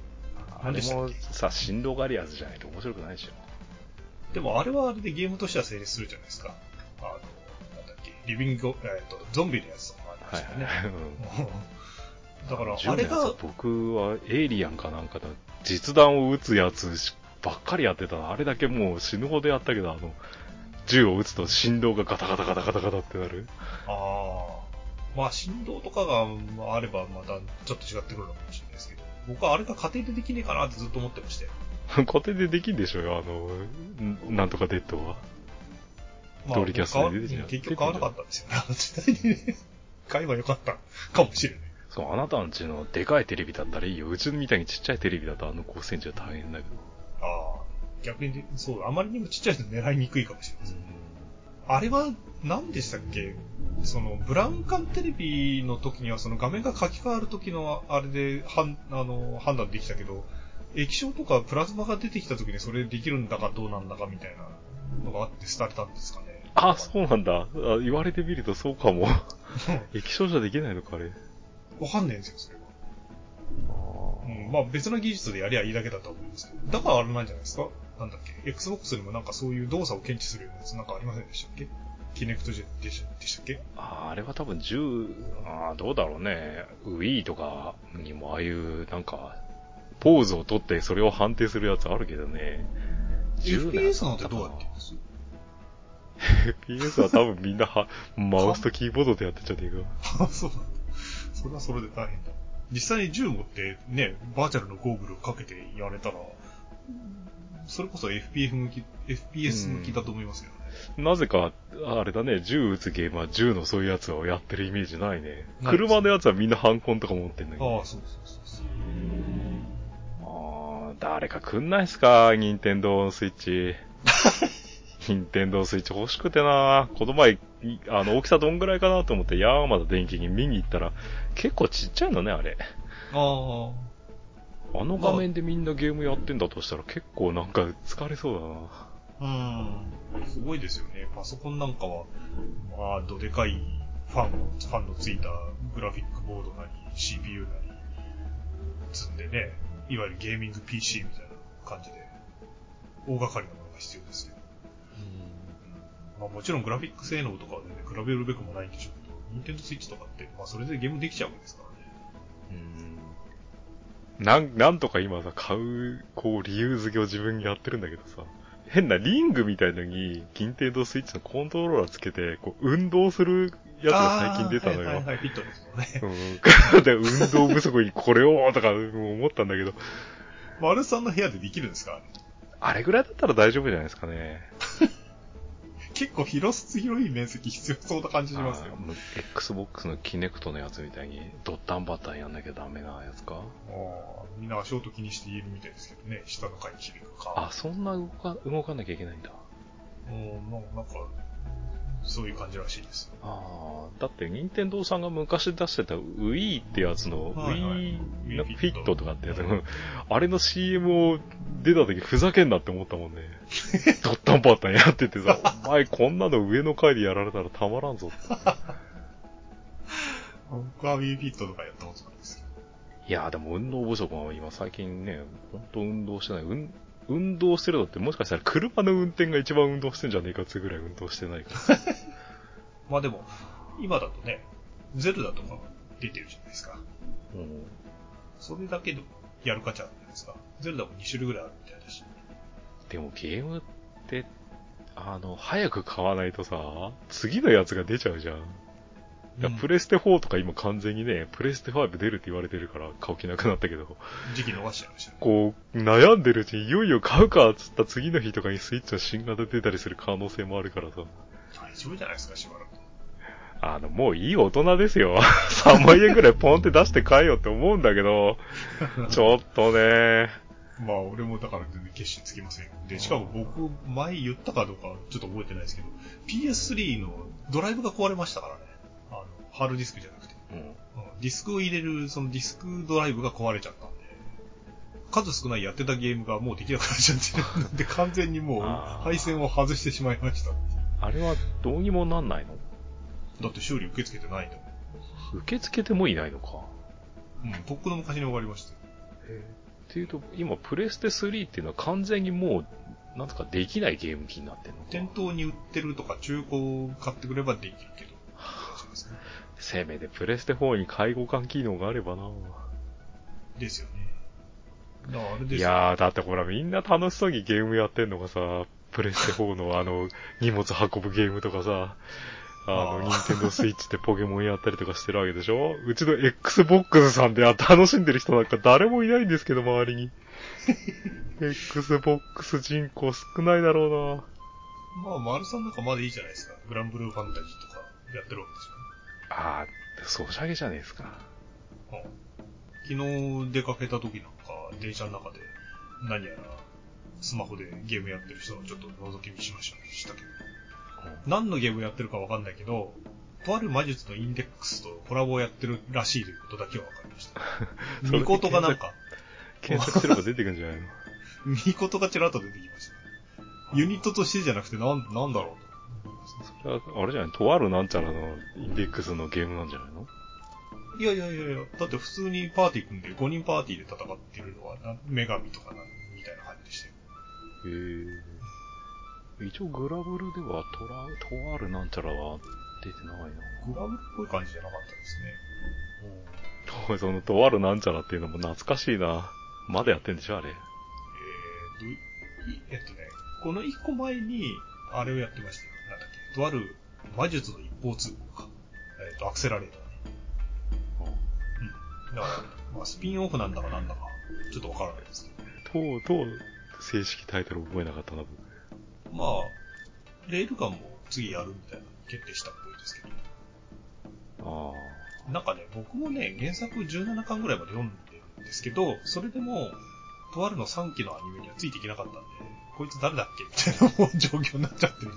あれもさ、振動があるやつじゃないと面白くないでしょ。でもあれはあれでゲームとしては成立するじゃないですか。あの、リビング、えっ、と、ゾンビのやつとかありまはいしたよね。だから、あれが、僕はエイリアンかなんかの実弾を撃つやつばっかりやってたな。あれだけもう死ぬほどやったけど、あの、銃を撃つと振動がガタガタガタガタガタってなる。ああ、まあ振動とかがあればまたちょっと違ってくるのかもしれないですけど、僕はあれが家庭でできねえかなってずっと思ってまして。家庭でできんでしょうよ、あの、んなんとかデッドは。まあ、ドリキャスで出て結局買わなかったんですよ時代にね。買えばよかったかもしれない。そう、あなたんちのでかいテレビだったらいいよ。うちみたいにちっちゃいテレビだとあの5センチは大変だけど。ああ、逆にね、そう、あまりにもちっちゃいと狙いにくいかもしれないです。あれは、何でしたっけ？その、ブラウン管テレビの時には、その画面が書き換わる時のあれで、はん、あの、判断できたけど、液晶とかプラズマが出てきた時にそれできるんだかどうなんだかみたいなのがあって廃れたんですかね。あ、そうなんだ。あ言われてみるとそうかも。液晶じゃできないのか、あれ。わかんないんですよ、それは。うん、まあ別の技術でやりゃいいだけだと思いますけど。だからあれなんじゃないですか？なんだっけ ?Xbox にもなんかそういう動作を検知するようなやつなんかありませんでしたっけ？キネクトジェでしたでしたっけ？ああれは多分10、あーどうだろうね。Wii とかにもああいう、なんか、ポーズを取ってそれを判定するやつあるけどね。10 ?FPS なんてどうやってんです？FPS は多分みんなは、マウスとキーボードでやってんじゃねえか。あ、そうなんだ。それはそれで大変だ。実際に銃持ってね、バーチャルのゴーグルをかけてやれたら、それこそ FPF 向き、FPS 向きだと思いますけどね。なぜか、あれだね、銃撃つゲームは銃のそういうやつをやってるイメージないね。ないですね車のやつはみんなハンコンとか持ってんだけど。ああ、そうそうそうそう。あー誰かくんないっすか、ニンテンドースイッチ。ニンテンドースイッチ欲しくてなこの前、いあの、大きさどんぐらいかなと思って、ヤーマダ電気に見に行ったら、結構ちっちゃいのね、あれ。ああ。あの画面でみんなゲームやってんだとしたら結構なんか疲れそうだなうん。すごいですよね。パソコンなんかは、まあ、どでかいファンの、ファンのついたグラフィックボードなり、CPU なり、積んでね、いわゆるゲーミング PC みたいな感じで、大掛かりなものが必要ですよ。うんまあもちろんグラフィック性能とかはね、比べるべくもないんでしょうけど、ニンテンドスイッチとかって、まあそれでゲームできちゃうわけですからね。うんなん、なんとか今さ、買う、こう、理由付けを自分にやってるんだけどさ、変なリングみたいのに、ニンテンドースイッチのコントローラーつけて、こう、運動するやつが最近出たのよ。はいはいはい、フィットですよね。うん。で、運動不足にこれを、とか思ったんだけど、丸さんの部屋でできるんですか？あれぐらいだったら大丈夫じゃないですかね。結構広す、広い面積必要そうな感じしますよ。Xbox のキネクトのやつみたいに、ドッタンバッタンやんなきゃダメなやつか？ああみんな足音気にしているみたいですけどね、下の階に響くか。あ、そんな動か、動かなきゃいけないんだ。うん、ななんか、そういう感じらしいです。ああ、だって、任天堂さんが昔出してた Wii ってやつの、はいはい Wii フィットとかってやつ、あれの CM を出た時ふざけんなって思ったもんね。ドッタンパッタンやっててさ、お前こんなの上の階でやられたらたまらんぞって。僕は Wii フィットとかやったことないですけど。いやーでも運動不足は今最近ね、ほんと運動してない。運運動してるのってもしかしたら車の運転が一番運動してんじゃねえかってぐらい運動してないから。まあでも、今だとね、ゼルダとか出てるじゃないですか。うんそれだけでやる価値あるじゃないですか。ゼルダも2種類ぐらいあるみたいだし。でもゲームって、あの、早く買わないとさ、次のやつが出ちゃうじゃん。いやうんプレステ4とか今完全にね、プレステ5出るって言われてるから買う気なくなったけど、時期逃しちゃいましたね。こう、悩んでるうちにいよいよ買うかっつった次の日とかにスイッチの新型出たりする可能性もあるからさ。大丈夫じゃないですか、しばらく。あの、もういい大人ですよ。3万円くらいポンって出して買えよって思うんだけど、ちょっとね、まあ、俺もだから全然決心つきませんよ。で、しかも僕、前言ったかどうかちょっと覚えてないですけど、PS3 のドライブが壊れましたからね。ハードディスクじゃなくて。うんうんディスクを入れる、そのディスクドライブが壊れちゃったんで、数少ないやってたゲームがもうできなくなっちゃってるん で、完全にもう配線を外してしまいました。あれはどうにもなんないの？だって修理受け付けてないんだもん。受け付けてもいないのか。うん、とっくの昔に終わりましたよ。っていうと、今、プレステ3っていうのは完全にもう、なんとかできないゲーム機になってるのか。店頭に売ってるとか中古を買ってくればできるけど、ますね。せめてプレステ4に介護官機能があればなですよね。だからあれですよいやー、だってほらみんな楽しそうにゲームやってんのがさ、プレステ4のあの、荷物運ぶゲームとかさ、あの、ニンテンドースイッチでポケモンやったりとかしてるわけでしょ？うちの Xbox さんで楽しんでる人なんか誰もいないんですけど、周りに。Xbox 人口少ないだろうなまあ、丸さんなんかまだいいじゃないですか。グランブルーファンタジーとかやってるわけですよね。あー、ソシャゲじゃねえですか。昨日出かけた時なんか、電車の中で何やらスマホでゲームやってる人をちょっと覗き見しましたけど、何のゲームやってるかわかんないけど、とある魔術のインデックスとコラボをやってるらしいということだけはわかりました。ミコトがなんか、検索すれば出てくるんじゃないの？ミコトがちらっと出てきましたね。ユニットとしてじゃなくてなん、なんだろう。それは、あれじゃないとあるなんちゃらのインデックスのゲームなんじゃないの？いやいやいやいや、だって普通にパーティー組んで5人パーティーで戦ってるのはな、女神とかな、みたいな感じでしたよ。へえ。一応グラブルではトラ、とあるなんちゃらは出てないな。グラブルっぽい感じじゃなかったですね。と そのとあるなんちゃらっていうのも懐かしいな。まだやってんでしょあれ。えーえっとね、この一個前に、あれをやってましたとある魔術の一方通行か。えっ、と、アクセラレーターね。うん。だから、まあ、スピンオフなんだかなんだか、ちょっとわからないですけどね。とうとう正式タイトル覚えなかったな、僕。まあ、レールガンも次やるみたいな決定したっぽいですけど。あなんかね、僕もね、原作17巻ぐらいまで読んでるんですけど、それでも、とあるの3期のアニメにはついていけなかったんで、こいつ誰だっけ？みたいな状況になっちゃってる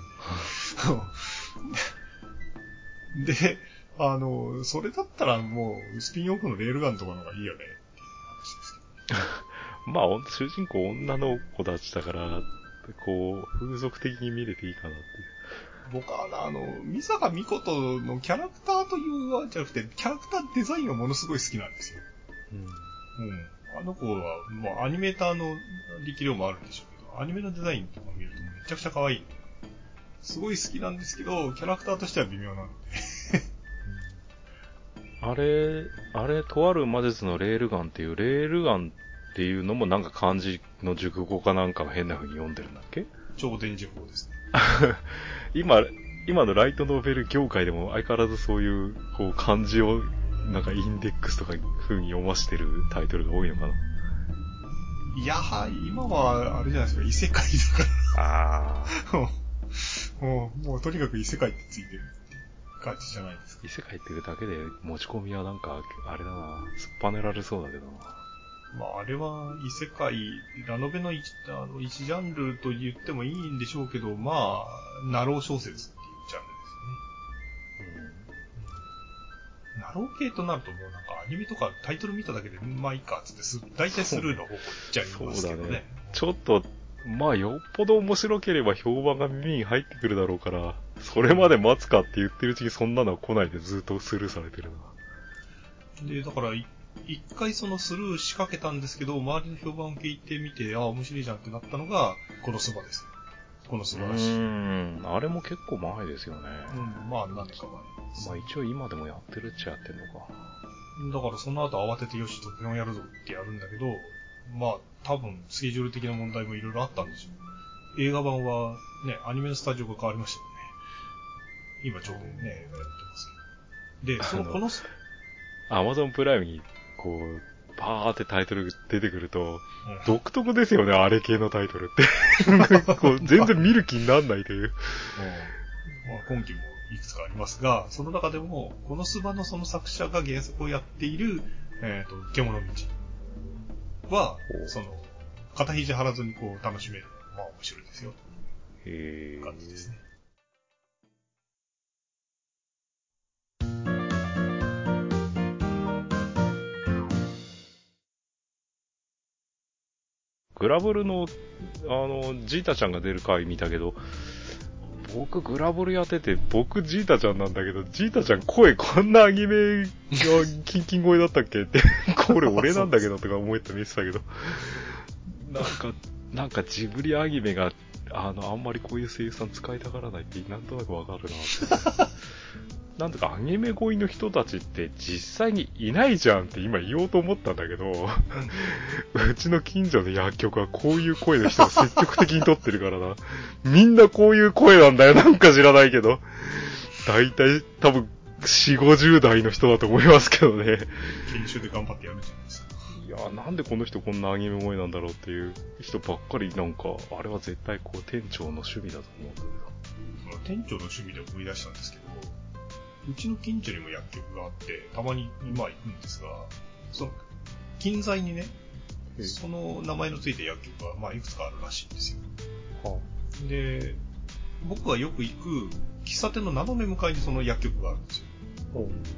んで。で、あの、それだったらもう、スピンオフのレールガンとかの方がいいよね、っていう話ですけど。あ。まあ、主人公女の子たちだから、こう、風俗的に見れていいかなっていう。僕はあの、三坂美琴のキャラクターというわけじゃなくて、キャラクターデザインがものすごい好きなんですよ。うん。うん。あの子は、もうアニメーターの力量もあるんでしょアニメのデザインとか見るとめちゃくちゃ可愛いすごい好きなんですけど、キャラクターとしては微妙なので。あれ、あれ、とある魔術のレールガンっていう、レールガンっていうのもなんか漢字の熟語かなんかを変な風に読んでるんだっけ？超伝授法ですね。今、今のライトノベル業界でも相変わらずそういう、こう、漢字を、なんかインデックスとか風に読ましてるタイトルが多いのかな？いやは、今は、あれじゃないですか、異世界だああ。から。もう、もうとにかく異世界ってついてるって感じじゃないですか。異世界っていうだけで持ち込みはなんか、あれだな、すっぱねられそうだけどな。まあ、あれは異世界、ラノベの一あの一ジャンルと言ってもいいんでしょうけど、まあ、なろう小説なろう系となるともうなんかアニメとかタイトル見ただけで、まあいいかっつってす、大体スルーの方向に行っちゃいますけどね。ねちょっと、まあ、よっぽど面白ければ評判が耳に入ってくるだろうから、それまで待つかって言ってるうちにそんなのは来ないでずっとスルーされてるな。で、だからい、一回そのスルー仕掛けたんですけど、周りの評判を聞いてみて、ああ、面白いじゃんってなったのが、このそばですよ。この素晴らしい。うん、ん。あれも結構前ですよね。まあ何年か前。まあ一応今でもやってるっちゃやってるのか。だからその後慌ててよし、とてもやるぞってやるんだけど、まあ多分スケジュール的な問題もいろいろあったんでしょう。映画版はね、アニメのスタジオが変わりましたよね。今ちょうどね、映画やってますけど。で、そのこの、アマゾンプライムに、こう、パーってタイトル出てくると、うん独特ですよね、あれ系のタイトルって。こう全然見る気になんないという。まあ、今期もいくつかありますが、その中でも、このスバのその作者が原作をやっている、えっ、と、獣道はその、肩肘張らずにこう楽しめる。まあ面白いですよ。へ感じですね。グラブルの、あの、ジータちゃんが出る回見たけど、僕グラブルやってて、僕ジータちゃんなんだけど、ジータちゃん声こんなアニメがキンキン声だったっけ？って、これ俺なんだけどとか思って見てたけど、なんか、なんかジブリアニメが、あの、あんまりこういう声優さん使いたがらないって、なんとなくわかるなって。なんとかアニメ恋の人たちって実際にいないじゃんって今言おうと思ったんだけど、うちの近所の薬局はこういう声の人が積極的に撮ってるからな。みんなこういう声なんだよ。なんか知らないけど。だいたい多分4、50代の人だと思いますけどね。研修で頑張ってやるじゃないですか。いや、なんでこの人こんなアニメ声なんだろうっていう人ばっかりなんか、あれは絶対こう店長の趣味だと思うんだ店長の趣味で思い出したんですけど、うちの近所にも薬局があって、たまに今行くんですが、その、近在にね、えその名前のついた薬局が、まあ、いくつかあるらしいんですよ。はで、僕がよく行く喫茶店の斜め向かいにその薬局があるんですよ。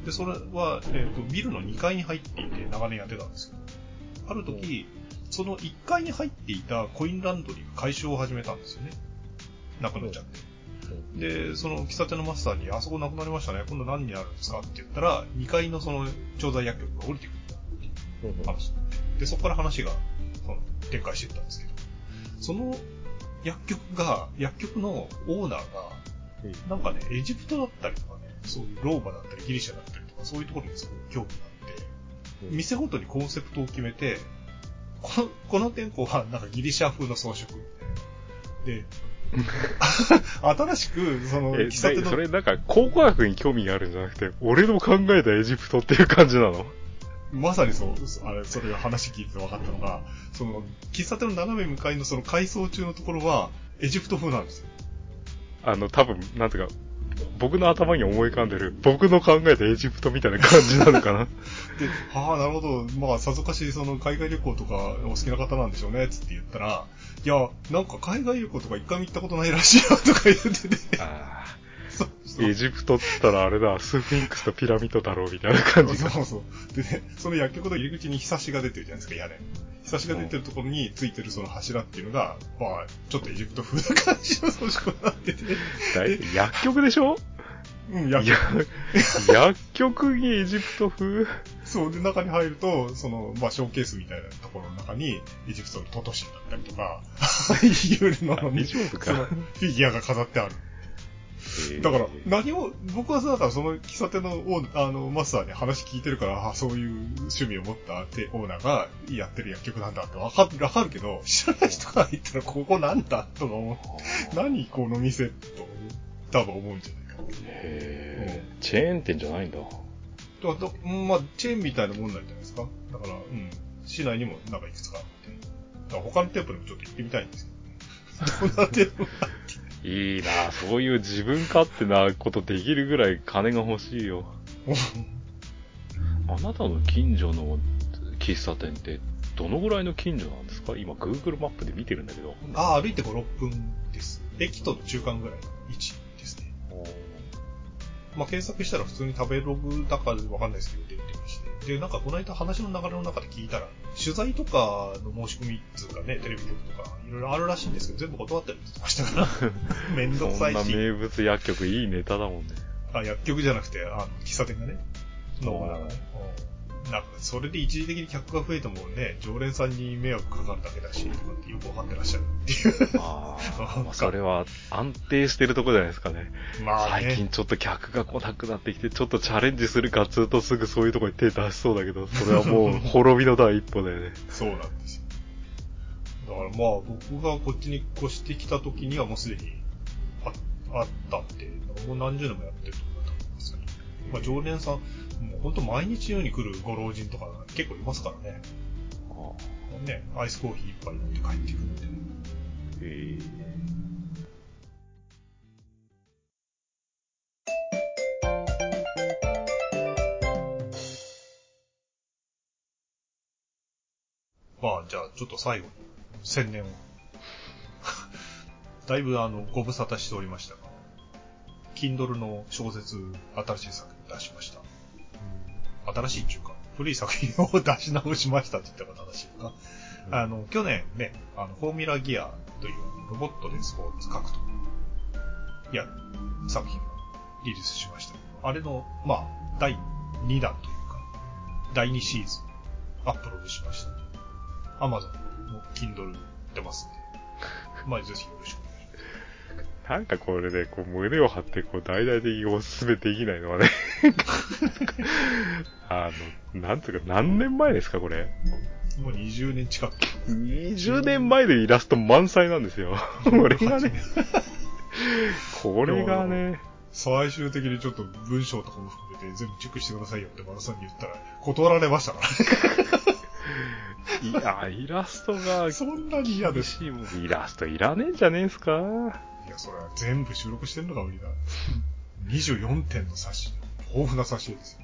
で、それは、えっ、と、ビルの2階に入っていて長年やってたんですけど、ある時、その1階に入っていたコインランドリーが解消を始めたんですよね。なくなっちゃって。で、その喫茶店のマスターに、あそこなくなりましたね、今度何になるんですかって言ったら、2階のその調剤薬局が降りてくるっていう話になって、で、そこから話が、その、展開していったんですけど、その薬局が、薬局のオーナーが、なんかね、エジプトだったりとかね、そういうローマだったりギリシャだったりとか、そういうところにすごく興味があって、店ごとにコンセプトを決めて、この、この店舗はなんかギリシャ風の装飾みたいな。で、新しく、その、え、喫茶店のそれなんか考古学に興味があるんじゃなくて、俺の考えたエジプトっていう感じなの？まさにそう、あれ、それが話聞いて分かったのが、その、喫茶店の斜め向かいのその改装中のところは、エジプト風なんですよ。あの、多分、なんていうか、僕の頭に思い浮かんでる、僕の考えたエジプトみたいな感じなのかな。で、はあ、なるほど。まあ、さぞかし、その、海外旅行とかお好きな方なんでしょうね、つって言ったら、いや、なんか海外旅行とか一回も行ったことないらしいよ、とか言ってて。あそうーエジプトって言ったらあれだ、スフィンクスとピラミッドだろうみたいな感じが。そうそう。でね、その薬局の入り口に日差しが出てるじゃないですか、屋根。日差しが出てるところについてるその柱っていうのが、まあ、ちょっとエジプト風な感じの装飾になってて、だい薬局でしょ？うん、いや薬、薬局にエジプト風？そう、で、中に入ると、その、まあ、ショーケースみたいなところの中に、エジプトのトトシンだったりとか、いうのに、フィギュアが飾ってある。だから、何を、僕はさ、だからその喫茶店のオーあの、マスターに話聞いてるから、あそういう趣味を持ったてオーナーがやってる薬局なんだってわかる、わかるけど、知らない人が言ったら、ここなんだとか思う。何この店と、多分思うんじゃないかな。へーチェーン店じゃないんだ。だからだうんまあ、チェーンみたいなもんなんじゃないですか。だから、うん。市内にもなんかいくつかあって。だから他の店舗にもちょっと行ってみたいんですけど、ね。そんな店舗がいいなそういう自分勝手なことできるぐらい金が欲しいよ。あなたの近所の喫茶店ってどのぐらいの近所なんですか？今 Google マップで見てるんだけど。ああ、歩いて5、6分です。駅との中間ぐらいの位置ですね。まあ、検索したら普通に食べログだかわかんないですけど出てまして。で、なんかこの間話の流れの中で聞いたら、取材とかの申し込みっていうかね、テレビ局とか、いろいろあるらしいんですけど、全部断ってるって言ってましたから。めんどくそんなさいし。名物薬局いいネタだもんね。あ、薬局じゃなくて、あの、喫茶店がね。の、ね。うんなんか、それで一時的に客が増えてもね、常連さんに迷惑かかるだけだし、とかってよくわかってらっしゃるっていう。ああ、まあそれは安定してるとこじゃないですかね。まあね。最近ちょっと客が来なくなってきて、ちょっとチャレンジするかっつうとすぐそういうとこに手出しそうだけど、それはもう 滅びの第一歩だよね。そうなんですよ。だからまあ、僕がこっちに越してきた時にはもうすでにああったって、もう何十年もやってるとこだと思いますけど。まあ、常連さん、もう本当毎日のように来るご老人とか結構いますからね。ね、アイスコーヒー一杯飲んで帰ってくるんで。えまあ、じゃあ、ちょっと最後に、宣伝を。だいぶ、あの、ご無沙汰しておりましたが、Kindle の小説、新しい作品出しました。新しいっていうか、古い作品を出し直しましたって言ったら正しいのか。あの、去年ね、あの、フォーミュラギアというロボットでスポーツ格闘やる作品をリリースしました。あれの、まあ、第2弾というか、第2シーズンアップロードしました。Amazon の Kindle 出ますんで、まあ、ぜひよろしく。なんかこれで、こう、胸を張って、こう、大々的におすすめできないのはね。あの、なんつうか、何年前ですか、これ？もう20年近く。20年前でイラスト満載なんですよ。これがね、これがね、最終的にちょっと文章とかも含めて全部チェックしてくださいよってマラさんに言ったら断られましたから。いや、イラストが、そんなに嫌です。イラストいらねえんじゃねえんすか？いや、それは全部収録してんのが無理だ。24点の冊子、豊富な冊子ですよ。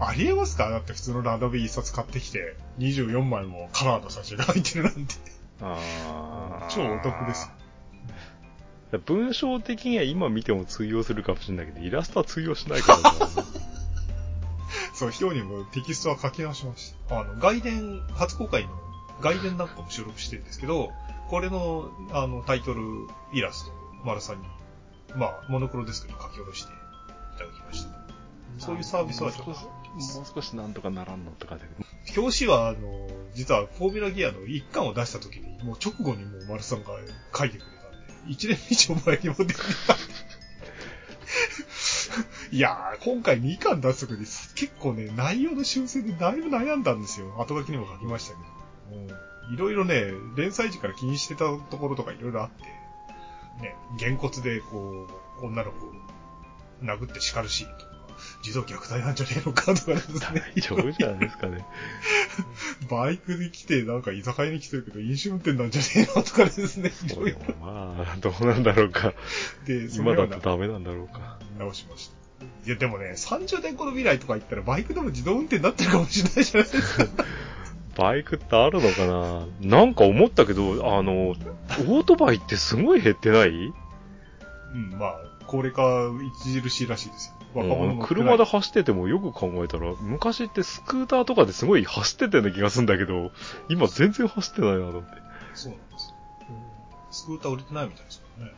ありえますか？だって普通のラノベ一冊買ってきて、24枚もカラーの冊子が入ってるなんて。あー超お得ですよ。文章的には今見ても通用するかもしれないけど、イラストは通用しないからな。そう、今日にもテキストは書き直しました。あの、外伝、初公開の外伝なんかも収録してるんですけど、これの、あの、タイトル、イラスト、丸さんに、まあ、モノクロですけど書き下ろしていただきました。そういうサービスはちょっともう少し、なんとかならんのとかで。表紙は、あの、実はフォーミュラギアの一巻を出した時に、もう直後にもう丸さんが書いてくれたんで、一年以上前にも出てた。いやー、今回2巻出す時に結構ね、内容の修正でだいぶ悩んだんですよ。後書きにも書きましたけど。いろいろね、連載時から気にしてたところとかいろいろあって、ね、げんこつでこう、女の子を殴って叱るシーンとか、児童虐待なんじゃねえのかとかですね。大丈夫じゃないですかね。バイクで来て、なんか居酒屋に来てるけど、飲酒運転なんじゃねえのとかですね。そうでもまあ、どうなんだろうか。ろ。で、今だとダメなんだろうか。直しました。いや、でもね、30年後の未来とか言ったら、バイクでも自動運転になってるかもしれないじゃないですか。バイクってあるのかな？なんか思ったけど、あの、オートバイってすごい減ってない？うん、まあ、高齢化著しいらしいですよ。車で走っててもよく考えたら、昔ってスクーターとかですごい走ってたような気がするんだけど、今全然走ってないなと思って。そうなんですよ。スクーター売れてないみたいですからね。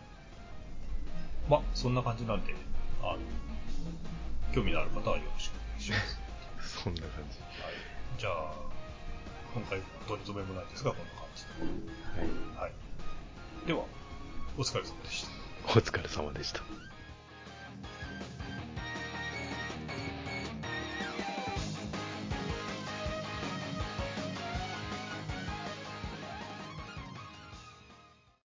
まあ、そんな感じなんで、あの、興味のある方はよろしくお願いします。そんな感じ。はい。じゃあ、今回取り留めもないですが、こんな感じで。はい。はい。では、お疲れ様でした。お疲れ様でした。